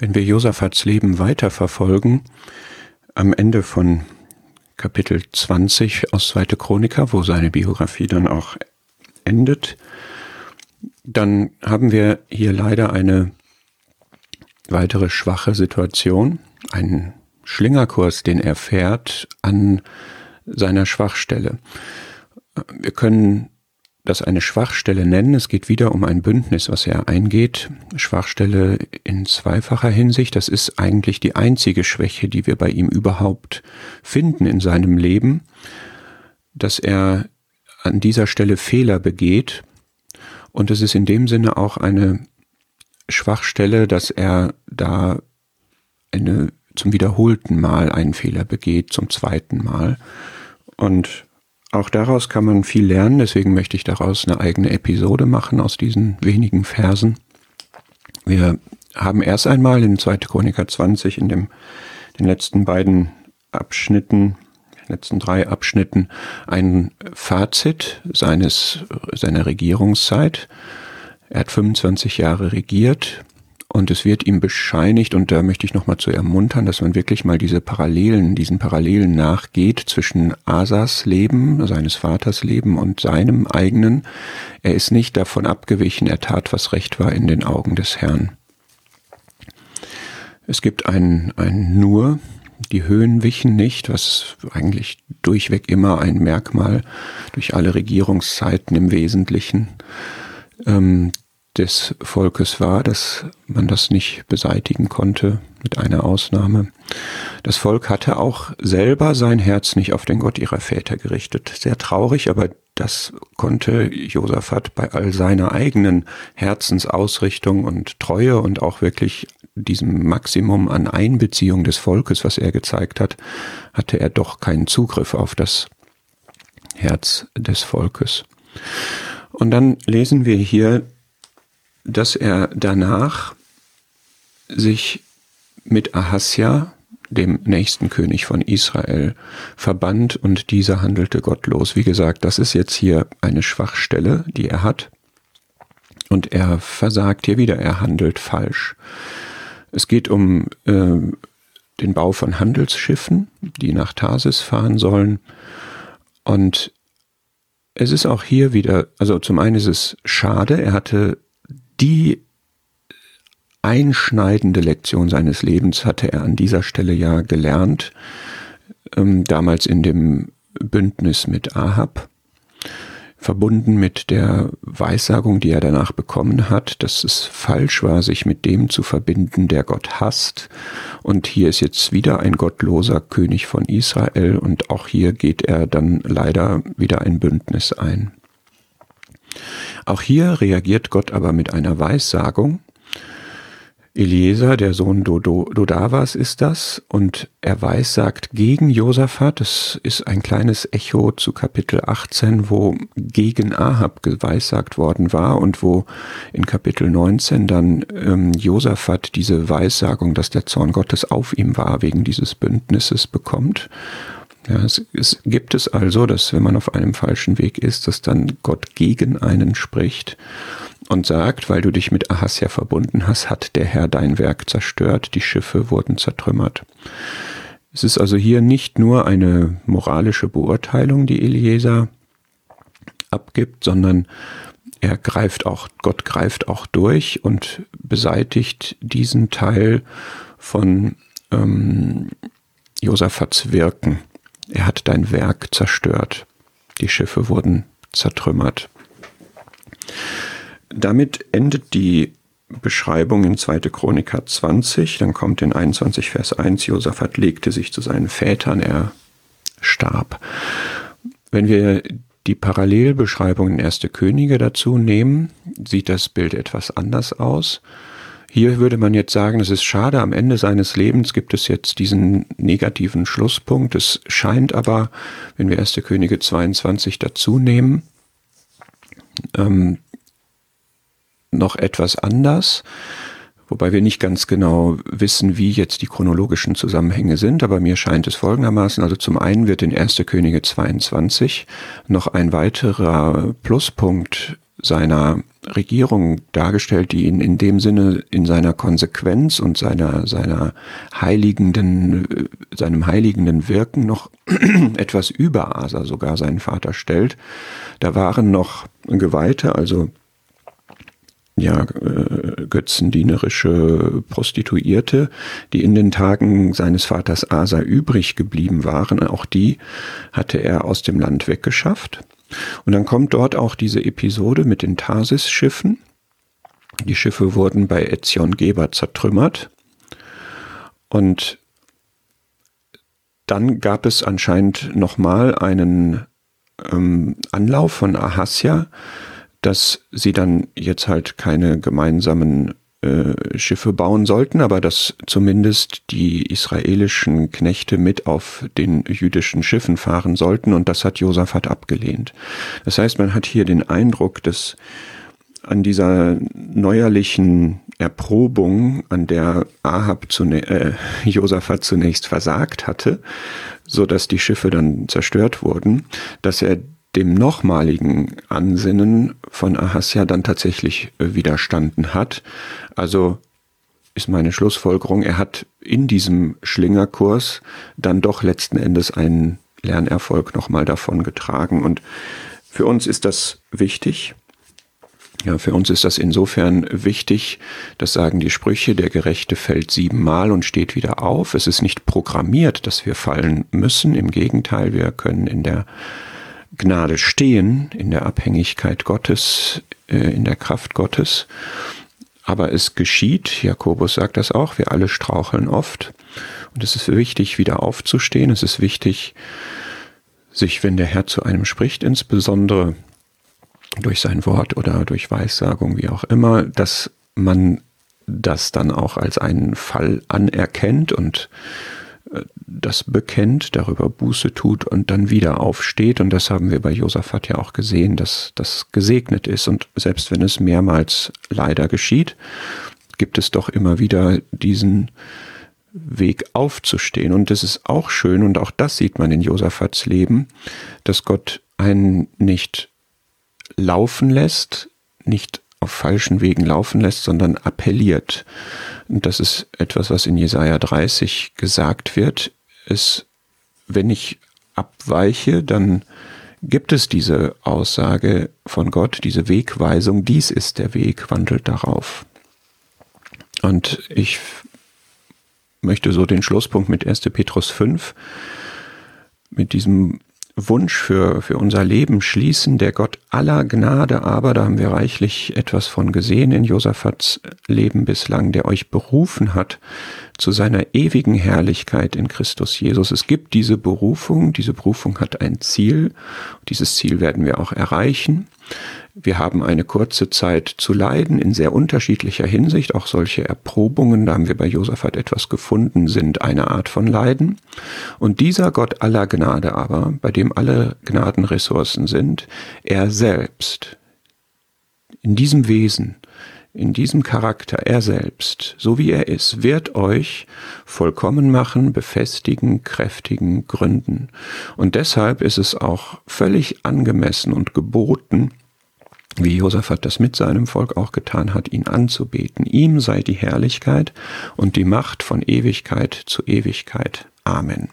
Wenn wir Josaphat's Leben weiterverfolgen, am Ende von Kapitel 20 aus Zweite Chroniker, wo seine Biografie dann auch endet, dann haben wir hier leider eine weitere schwache Situation, einen Schlingerkurs, den er fährt an seiner Schwachstelle. Wir können das eine Schwachstelle nennen. Es geht wieder um ein Bündnis, was er eingeht. Schwachstelle in zweifacher Hinsicht. Das ist eigentlich die einzige Schwäche, die wir bei ihm überhaupt finden in seinem Leben, dass er an dieser Stelle Fehler begeht. Und es ist in dem Sinne auch eine Schwachstelle, dass er da eine, zum wiederholten Mal einen Fehler begeht, zum zweiten Mal. Und auch daraus kann man viel lernen, deswegen möchte ich daraus eine eigene Episode machen aus diesen wenigen Versen. Wir haben erst einmal in 2. Chroniker 20 in dem, den letzten beiden Abschnitten, letzten drei Abschnitten ein Fazit seines, seiner Regierungszeit. Er hat 25 Jahre regiert, und es wird ihm bescheinigt, und da möchte ich nochmal zu ermuntern, dass man wirklich mal diese Parallelen, diesen Parallelen nachgeht zwischen Asas Leben, seines Vaters Leben und seinem eigenen. Er ist nicht davon abgewichen, er tat, was recht war in den Augen des Herrn. Es gibt ein, ein Nur, die Höhen wichen nicht, was eigentlich durchweg immer ein Merkmal durch alle Regierungszeiten im Wesentlichen ähm, des Volkes war, dass man das nicht beseitigen konnte, mit einer Ausnahme. Das Volk hatte auch selber sein Herz nicht auf den Gott ihrer Väter gerichtet. Sehr traurig, aber das konnte Josaphat bei all seiner eigenen Herzensausrichtung und Treue und auch wirklich diesem Maximum an Einbeziehung des Volkes, was er gezeigt hat, hatte er doch keinen Zugriff auf das Herz des Volkes. Und dann lesen wir hier dass er danach sich mit Ahasja, dem nächsten König von Israel, verband und dieser handelte gottlos. Wie gesagt, das ist jetzt hier eine Schwachstelle, die er hat. Und er versagt hier wieder, er handelt falsch. Es geht um äh, den Bau von Handelsschiffen, die nach Tarsis fahren sollen. Und es ist auch hier wieder, also zum einen ist es schade, er hatte die einschneidende Lektion seines Lebens hatte er an dieser Stelle ja gelernt, ähm, damals in dem Bündnis mit Ahab, verbunden mit der Weissagung, die er danach bekommen hat, dass es falsch war, sich mit dem zu verbinden, der Gott hasst. Und hier ist jetzt wieder ein gottloser König von Israel und auch hier geht er dann leider wieder ein Bündnis ein. Auch hier reagiert Gott aber mit einer Weissagung. Eliezer, der Sohn Dodavas, ist das, und er weissagt gegen Josaphat. Das ist ein kleines Echo zu Kapitel 18, wo gegen Ahab geweissagt worden war und wo in Kapitel 19 dann ähm, Josaphat diese Weissagung, dass der Zorn Gottes auf ihm war, wegen dieses Bündnisses bekommt. Ja, es, es gibt es also, dass wenn man auf einem falschen Weg ist, dass dann Gott gegen einen spricht und sagt, weil du dich mit Ahasja verbunden hast, hat der Herr dein Werk zerstört, die Schiffe wurden zertrümmert. Es ist also hier nicht nur eine moralische Beurteilung, die Eliezer abgibt, sondern er greift auch, Gott greift auch durch und beseitigt diesen Teil von ähm, Josaphats Wirken. Er hat dein Werk zerstört. Die Schiffe wurden zertrümmert. Damit endet die Beschreibung in 2. Chroniker 20. Dann kommt in 21 Vers 1, Josaphat legte sich zu seinen Vätern, er starb. Wenn wir die Parallelbeschreibung in 1. Könige dazu nehmen, sieht das Bild etwas anders aus. Hier würde man jetzt sagen, es ist schade, am Ende seines Lebens gibt es jetzt diesen negativen Schlusspunkt. Es scheint aber, wenn wir 1. Könige 22 dazu nehmen, ähm, noch etwas anders, wobei wir nicht ganz genau wissen, wie jetzt die chronologischen Zusammenhänge sind, aber mir scheint es folgendermaßen, also zum einen wird in 1. Könige 22 noch ein weiterer Pluspunkt seiner Regierung dargestellt, die ihn in dem Sinne in seiner Konsequenz und seiner, seiner heiligenden, seinem heiligenden Wirken noch etwas über Asa sogar seinen Vater stellt. Da waren noch Geweihte, also ja, äh, götzendienerische Prostituierte, die in den Tagen seines Vaters Asa übrig geblieben waren. Auch die hatte er aus dem Land weggeschafft. Und dann kommt dort auch diese Episode mit den Tarsis-Schiffen. Die Schiffe wurden bei Etzion Geber zertrümmert. Und dann gab es anscheinend nochmal einen ähm, Anlauf von Ahasja, dass sie dann jetzt halt keine gemeinsamen Schiffe bauen sollten, aber dass zumindest die israelischen Knechte mit auf den jüdischen Schiffen fahren sollten und das hat Josaphat abgelehnt. Das heißt, man hat hier den Eindruck, dass an dieser neuerlichen Erprobung, an der Ahab zunä äh, Josaphat zunächst versagt hatte, so dass die Schiffe dann zerstört wurden, dass er dem nochmaligen Ansinnen von Ahasja dann tatsächlich äh, widerstanden hat. Also ist meine Schlussfolgerung, er hat in diesem Schlingerkurs dann doch letzten Endes einen Lernerfolg nochmal davon getragen. Und für uns ist das wichtig. Ja, für uns ist das insofern wichtig, das sagen die Sprüche, der Gerechte fällt siebenmal und steht wieder auf. Es ist nicht programmiert, dass wir fallen müssen. Im Gegenteil, wir können in der Gnade stehen, in der Abhängigkeit Gottes, äh, in der Kraft Gottes. Aber es geschieht, Jakobus sagt das auch, wir alle straucheln oft. Und es ist wichtig, wieder aufzustehen. Es ist wichtig, sich, wenn der Herr zu einem spricht, insbesondere durch sein Wort oder durch Weissagung, wie auch immer, dass man das dann auch als einen Fall anerkennt und das bekennt, darüber Buße tut und dann wieder aufsteht. Und das haben wir bei Josaphat ja auch gesehen, dass das gesegnet ist. Und selbst wenn es mehrmals leider geschieht, gibt es doch immer wieder diesen Weg aufzustehen. Und das ist auch schön, und auch das sieht man in Josaphats Leben, dass Gott einen nicht laufen lässt, nicht auf falschen Wegen laufen lässt, sondern appelliert. Und das ist etwas, was in Jesaja 30 gesagt wird, ist, wenn ich abweiche, dann gibt es diese Aussage von Gott, diese Wegweisung, dies ist der Weg, wandelt darauf. Und ich möchte so den Schlusspunkt mit 1. Petrus 5, mit diesem Wunsch für, für unser Leben schließen, der Gott aller Gnade aber, da haben wir reichlich etwas von gesehen in Josaphats Leben bislang, der euch berufen hat zu seiner ewigen Herrlichkeit in Christus Jesus. Es gibt diese Berufung, diese Berufung hat ein Ziel, dieses Ziel werden wir auch erreichen. Wir haben eine kurze Zeit zu leiden in sehr unterschiedlicher Hinsicht. Auch solche Erprobungen, da haben wir bei Josaphat etwas gefunden, sind eine Art von Leiden. Und dieser Gott aller Gnade aber, bei dem alle Gnadenressourcen sind, er selbst, in diesem Wesen, in diesem Charakter, er selbst, so wie er ist, wird euch vollkommen machen, befestigen, kräftigen, gründen. Und deshalb ist es auch völlig angemessen und geboten, wie Josaphat das mit seinem Volk auch getan hat, ihn anzubeten. Ihm sei die Herrlichkeit und die Macht von Ewigkeit zu Ewigkeit. Amen.